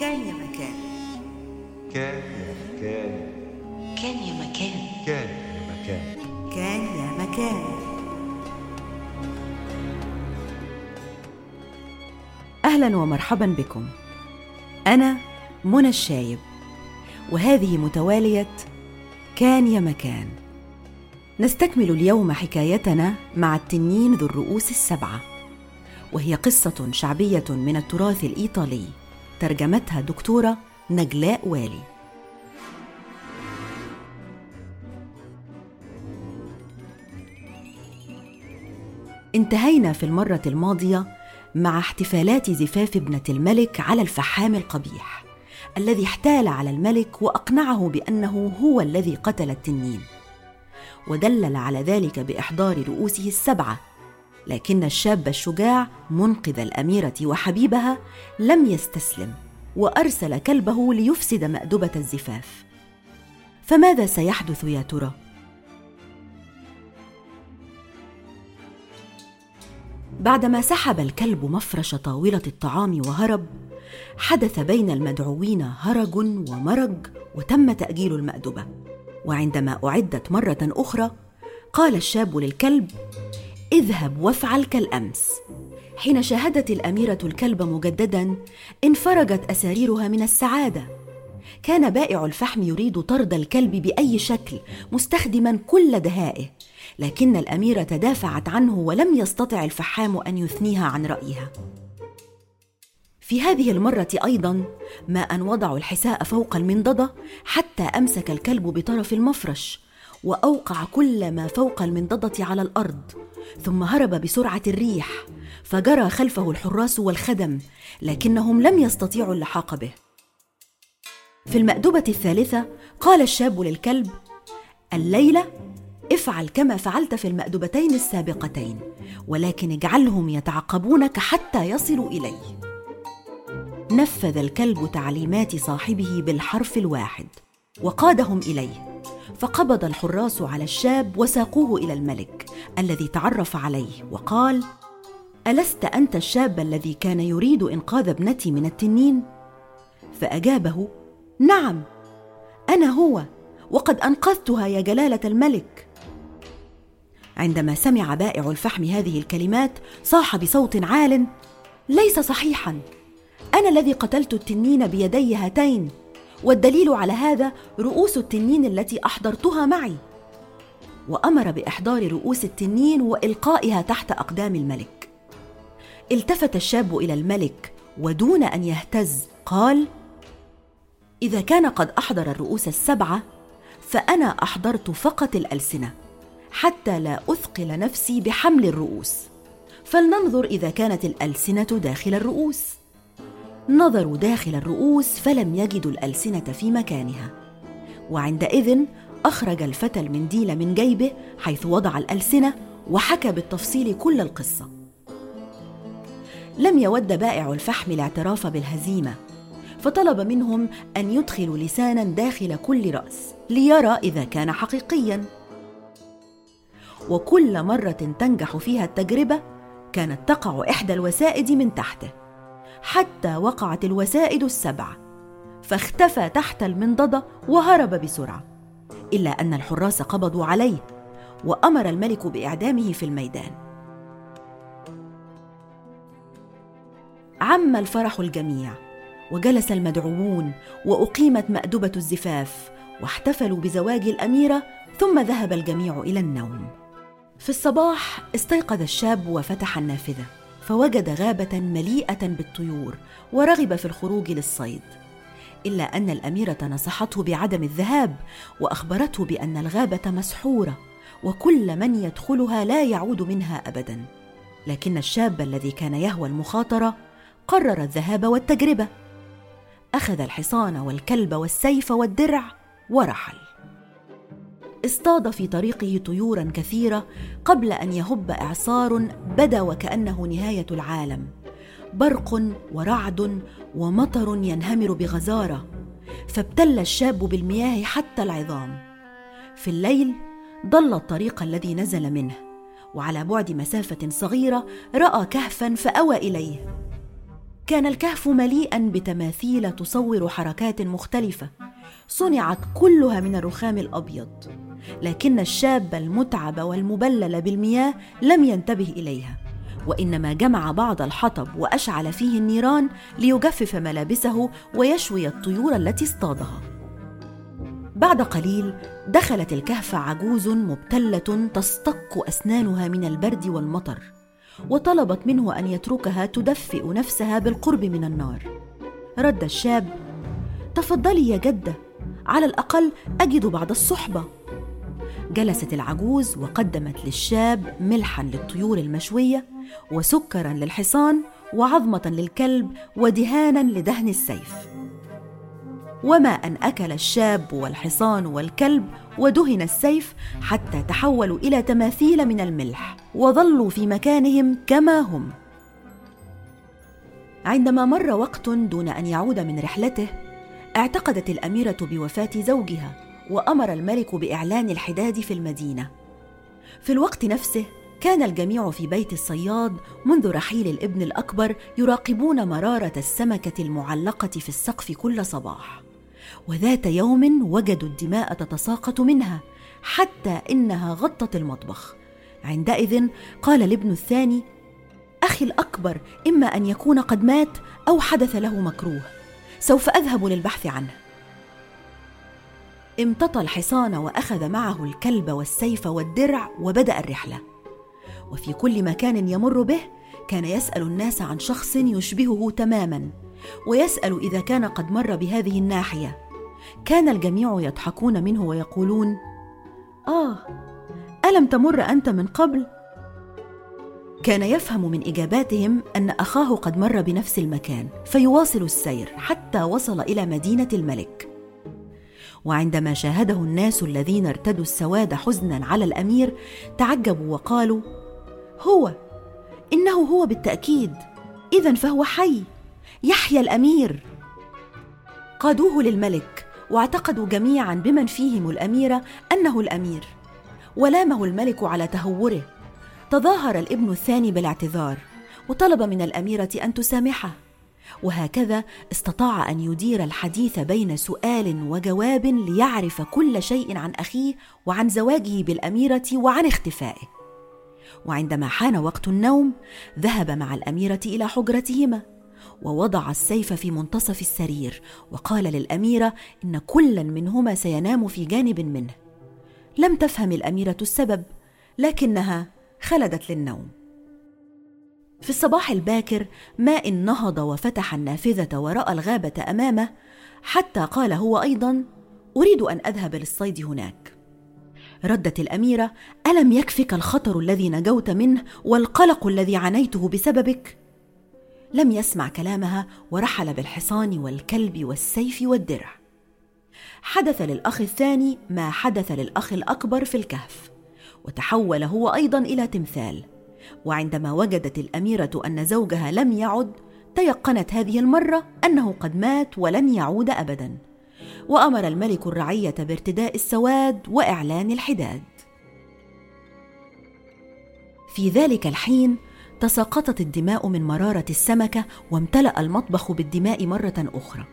كان يا مكان. كان يا مكان. كان يا مكان. كان يا مكان. كان يا مكان. أهلا ومرحبا بكم. أنا منى الشايب وهذه متوالية كان يا مكان. نستكمل اليوم حكايتنا مع التنين ذو الرؤوس السبعة وهي قصة شعبية من التراث الإيطالي. ترجمتها دكتورة نجلاء والي. انتهينا في المرة الماضية مع احتفالات زفاف ابنة الملك على الفحام القبيح الذي احتال على الملك وأقنعه بأنه هو الذي قتل التنين ودلل على ذلك بإحضار رؤوسه السبعة لكن الشاب الشجاع منقذ الأميرة وحبيبها لم يستسلم وأرسل كلبه ليفسد مأدبة الزفاف فماذا سيحدث يا ترى؟ بعدما سحب الكلب مفرش طاولة الطعام وهرب حدث بين المدعوين هرج ومرج وتم تأجيل المأدبة وعندما أعدت مرة أخرى قال الشاب للكلب اذهب وافعل كالأمس. حين شاهدت الأميرة الكلب مجددا انفرجت أساريرها من السعادة. كان بائع الفحم يريد طرد الكلب بأي شكل مستخدما كل دهائه. لكن الأميرة دافعت عنه ولم يستطع الفحام أن يثنيها عن رأيها. في هذه المرة أيضا ما ان وضعوا الحساء فوق المنضدة حتى أمسك الكلب بطرف المفرش. وأوقع كل ما فوق المنضدة على الأرض ثم هرب بسرعة الريح فجرى خلفه الحراس والخدم لكنهم لم يستطيعوا اللحاق به في المأدبة الثالثة قال الشاب للكلب: الليلة افعل كما فعلت في المأدبتين السابقتين، ولكن اجعلهم يتعقبونك حتى يصلوا إلي. نفذ الكلب تعليمات صاحبه بالحرف الواحد، وقادهم إليه، فقبض الحراس على الشاب وساقوه إلى الملك، الذي تعرف عليه وقال: ألست أنت الشاب الذي كان يريد إنقاذ ابنتي من التنين؟ فأجابه: نعم أنا هو وقد أنقذتها يا جلالة الملك عندما سمع بائع الفحم هذه الكلمات صاح بصوت عال ليس صحيحا أنا الذي قتلت التنين بيدي هاتين والدليل على هذا رؤوس التنين التي أحضرتها معي. وأمر بإحضار رؤوس التنين وإلقائها تحت أقدام الملك. التفت الشاب إلى الملك ودون أن يهتز قال إذا كان قد أحضر الرؤوس السبعة فأنا أحضرت فقط الألسنة حتى لا أثقل نفسي بحمل الرؤوس. فلننظر إذا كانت الألسنة داخل الرؤوس. نظروا داخل الرؤوس فلم يجدوا الألسنة في مكانها. وعندئذ أخرج الفتى المنديل من جيبه حيث وضع الألسنة وحكى بالتفصيل كل القصة. لم يود بائع الفحم الاعتراف بالهزيمة فطلب منهم أن يدخلوا لسانا داخل كل رأس ليرى إذا كان حقيقيا. وكل مرة تنجح فيها التجربة كانت تقع إحدى الوسائد من تحته. حتى وقعت الوسائد السبع. فاختفى تحت المنضدة وهرب بسرعة إلا أن الحراس قبضوا عليه وأمر الملك بإعدامه في الميدان. عم الفرح الجميع وجلس المدعوون وأقيمت مأدبة الزفاف واحتفلوا بزواج الأميرة ثم ذهب الجميع إلى النوم. في الصباح استيقظ الشاب وفتح النافذة. فوجد غابة مليئة بالطيور ورغب في الخروج للصيد. إلا أن الأميرة نصحته بعدم الذهاب وأخبرته بأن الغابة مسحورة وكل من يدخلها لا يعود منها ابدا. لكن الشاب الذي كان يهوى المخاطرة قرر الذهاب والتجربة. أخذ الحصان والكلب والسيف والدرع ورحل. اصطاد في طريقه طيورا كثيرة قبل أن يهب إعصار بدا وكأنه نهاية العالم. برق ورعد ومطر ينهمر بغزارة فابتل الشاب بالمياه حتى العظام. في الليل ضل الطريق الذي نزل منه وعلى بعد مسافة صغيرة رأى كهفا فأوى إليه. كان الكهف مليئا بتماثيل تصور حركات مختلفة صنعت كلها من الرخام الأبيض. لكن الشاب المتعب والمبلل بالمياه لم ينتبه إليها وإنما جمع بعض الحطب وأشعل فيه النيران ليجفف ملابسه ويشوي الطيور التي اصطادها. بعد قليل دخلت الكهف عجوز مبتلة تصطك أسنانها من البرد والمطر وطلبت منه أن يتركها تدفئ نفسها بالقرب من النار. رد الشاب تفضلي يا جدة على الأقل أجد بعض الصحبة جلست العجوز وقدمت للشاب ملحا للطيور المشوية وسكرا للحصان وعظمة للكلب ودهانا لدهن السيف. وما أن أكل الشاب والحصان والكلب ودهن السيف حتى تحولوا إلى تماثيل من الملح وظلوا في مكانهم كما هم. عندما مر وقت دون أن يعود من رحلته اعتقدت الأميرة بوفاة زوجها وأمر الملك بإعلان الحداد في المدينة. في الوقت نفسه كان الجميع في بيت الصياد منذ رحيل الابن الأكبر يراقبون مرارة السمكة المعلقة في السقف كل صباح. وذات يوم وجدوا الدماء تتساقط منها حتى إنها غطت المطبخ. عندئذ قال الابن الثاني أخي الأكبر إما أن يكون قد مات أو حدث له مكروه. سوف أذهب للبحث عنه. امتطى الحصان وأخذ معه الكلب والسيف والدرع وبدأ الرحلة. وفي كل مكان يمر به كان يسأل الناس عن شخص يشبهه تماما ويسأل إذا كان قد مر بهذه الناحية. كان الجميع يضحكون منه ويقولون آه ألم تمر أنت من قبل؟ كان يفهم من إجاباتهم أن أخاه قد مر بنفس المكان فيواصل السير حتى وصل إلى مدينة الملك. وعندما شاهده الناس الذين ارتدوا السواد حزنا على الأمير تعجبوا وقالوا هو إنه هو بالتأكيد اذا فهو حي يحيى الأمير. قادوه للملك واعتقدوا جميعا بمن فيهم الاميره أنه الأمير ولامه الملك على تهوره. تظاهر الابن الثاني بالاعتذار وطلب من الأميرة أن تسامحه. وهكذا استطاع أن يدير الحديث بين سؤال وجواب ليعرف كل شيء عن أخيه وعن زواجه بالأميرة وعن اختفائه. وعندما حان وقت النوم ذهب مع الأميرة إلى حجرتهما ووضع السيف في منتصف السرير وقال للأميرة إن كلا منهما سينام في جانب منه. لم تفهم الأميرة السبب لكنها خلدت للنوم. في الصباح الباكر ماء نهض وفتح النافذة وراى الغابة أمامه حتى قال هو أيضا أريد أن أذهب للصيد هناك. ردت الأميرة ألم يكفك الخطر الذي نجوت منه والقلق الذي عانيته بسببك؟ لم يسمع كلامها ورحل بالحصان والكلب والسيف والدرع. حدث للأخ الثاني ما حدث للأخ الأكبر في الكهف وتحول هو أيضا إلى تمثال. وعندما وجدت الأميرة أن زوجها لم يعد تيقنت هذه المرة أنه قد مات ولن يعود ابدا. وأمر الملك الرعية بارتداء السواد وإعلان الحداد. في ذلك الحين تساقطت الدماء من مرارة السمكة وامتلأ المطبخ بالدماء مرة أخرى.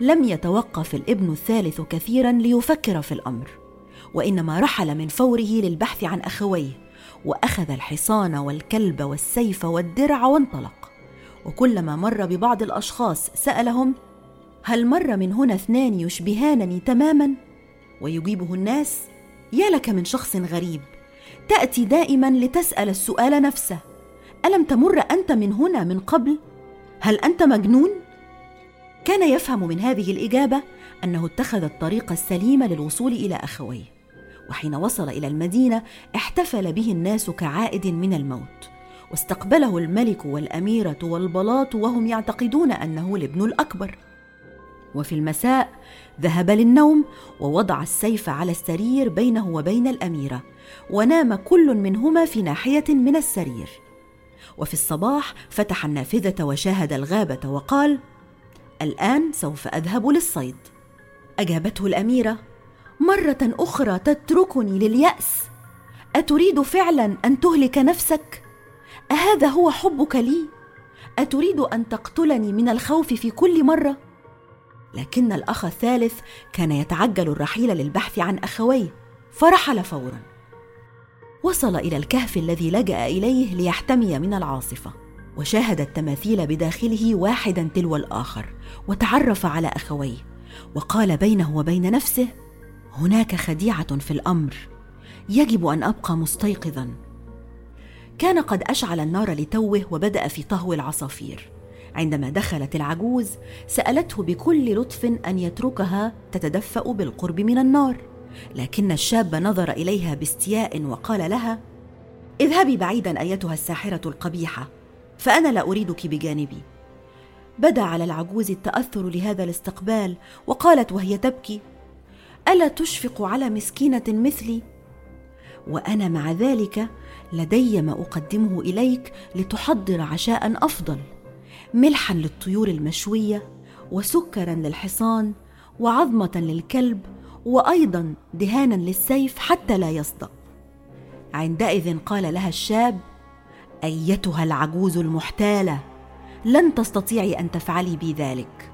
لم يتوقف الابن الثالث كثيرا ليفكر في الأمر وإنما رحل من فوره للبحث عن أخويه. وأخذ الحصان والكلب والسيف والدرع وانطلق. وكلما مر ببعض الأشخاص سألهم هل مر من هنا اثنان يشبهانني تماما؟ ويجيبه الناس يا لك من شخص غريب تأتي دائما لتسأل السؤال نفسه. ألم تمر أنت من هنا من قبل؟ هل أنت مجنون؟ كان يفهم من هذه الإجابة أنه اتخذ الطريق السليم للوصول إلى أخويه. وحين وصل إلى المدينة احتفل به الناس كعائد من الموت. واستقبله الملك والأميرة والبلاط وهم يعتقدون أنه الابن الأكبر. وفي المساء ذهب للنوم ووضع السيف على السرير بينه وبين الأميرة ونام كل منهما في ناحية من السرير. وفي الصباح فتح النافذة وشاهد الغابة وقال الآن سوف أذهب للصيد. أجابته الأميرة مرة أخرى تتركني لليأس. أتريد فعلا أن تهلك نفسك؟ أهذا هو حبك لي؟ أتريد أن تقتلني من الخوف في كل مرة؟ لكن الأخ الثالث كان يتعجل الرحيل للبحث عن أخويه فرحل فورا. وصل إلى الكهف الذي لجأ إليه ليحتمي من العاصفة وشاهد التماثيل بداخله واحدا تلو الآخر وتعرف على أخويه وقال بينه وبين نفسه هناك خديعة في الأمر. يجب أن أبقى مستيقظا. كان قد أشعل النار لتوه وبدأ في طهو العصافير. عندما دخلت العجوز سألته بكل لطف أن يتركها تتدفأ بالقرب من النار. لكن الشاب نظر إليها باستياء وقال لها اذهبي بعيدا أيتها الساحرة القبيحة فأنا لا أريدك بجانبي. بدأ على العجوز التأثر لهذا الاستقبال وقالت وهي تبكي ألا تشفق على مسكينة مثلي؟ وأنا مع ذلك لدي ما أقدمه إليك لتحضر عشاء أفضل ملحا للطيور المشوية وسكرا للحصان وعظمة للكلب وأيضا دهانا للسيف حتى لا يصدأ عندئذ قال لها الشاب أيتها العجوز المحتالة لن تستطيعي أن تفعلي بي ذلك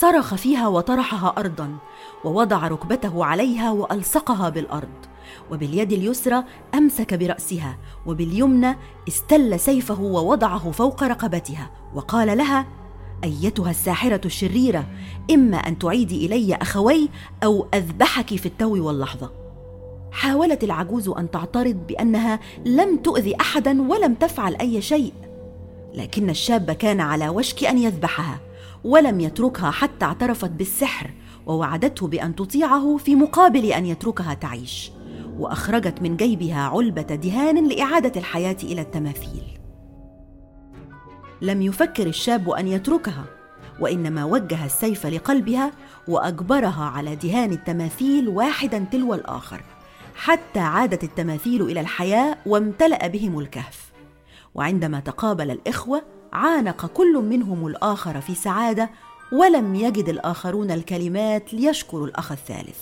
صرخ فيها وطرحها ارضا ووضع ركبته عليها وألصقها بالأرض. وباليد اليسرى أمسك برأسها وباليمنى استل سيفه ووضعه فوق رقبتها. وقال لها أيتها الساحرة الشريرة إما أن تعيدي إلي أخوي أو أذبحك في التو واللحظة. حاولت العجوز أن تعترض بأنها لم تؤذي احدا ولم تفعل أي شيء لكن الشاب كان على وشك أن يذبحها. ولم يتركها حتى اعترفت بالسحر ووعدته بأن تطيعه في مقابل أن يتركها تعيش. وأخرجت من جيبها علبة دهان لإعادة الحياة إلى التماثيل. لم يفكر الشاب أن يتركها وإنما وجه السيف لقلبها وأجبرها على دهان التماثيل واحدا تلو الآخر. حتى عادت التماثيل إلى الحياة وامتلأ بهم الكهف. وعندما تقابل الإخوة عانق كل منهم الآخر في سعادة ولم يجد الآخرون الكلمات ليشكروا الأخ الثالث.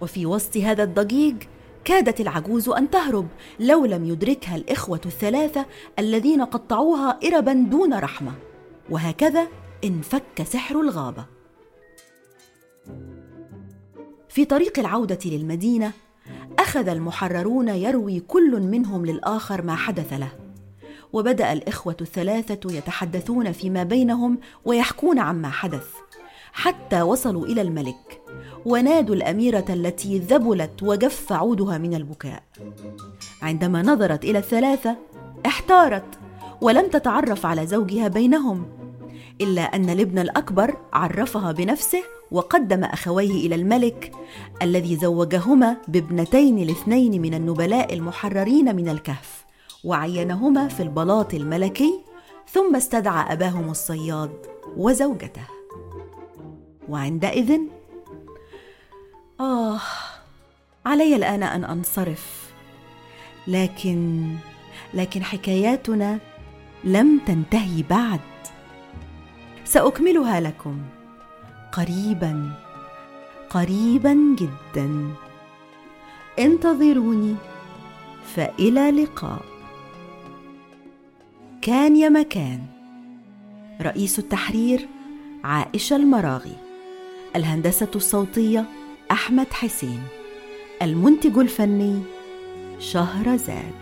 وفي وسط هذا الضجيج كادت العجوز أن تهرب لو لم يدركها الإخوة الثلاثة الذين قطعوها اربا دون رحمة. وهكذا انفك سحر الغابة. في طريق العودة للمدينة أخذ المحررون يروي كل منهم للآخر ما حدث له. وبدأ الإخوة الثلاثة يتحدثون فيما بينهم ويحكون عما حدث حتى وصلوا إلى الملك ونادوا الأميرة التي ذبلت وجف عودها من البكاء. عندما نظرت إلى الثلاثة احتارت ولم تتعرف على زوجها بينهم إلا أن الابن الأكبر عرفها بنفسه وقدم أخويه إلى الملك الذي زوجهما بابنتين الاثنين من النبلاء المحررين من الكهف. وعينهما في البلاط الملكي ثم استدعى أباهم الصياد وزوجته. وعندئذ آه علي الآن أن أنصرف. لكن لكن حكاياتنا لم تنتهي بعد. سأكملها لكم. قريبا قريبا جدا. انتظروني فإلى لقاء كان يا مكان. رئيس التحرير عائشة المراغي. الهندسة الصوتية أحمد حسين. المنتج الفني شهرزاد.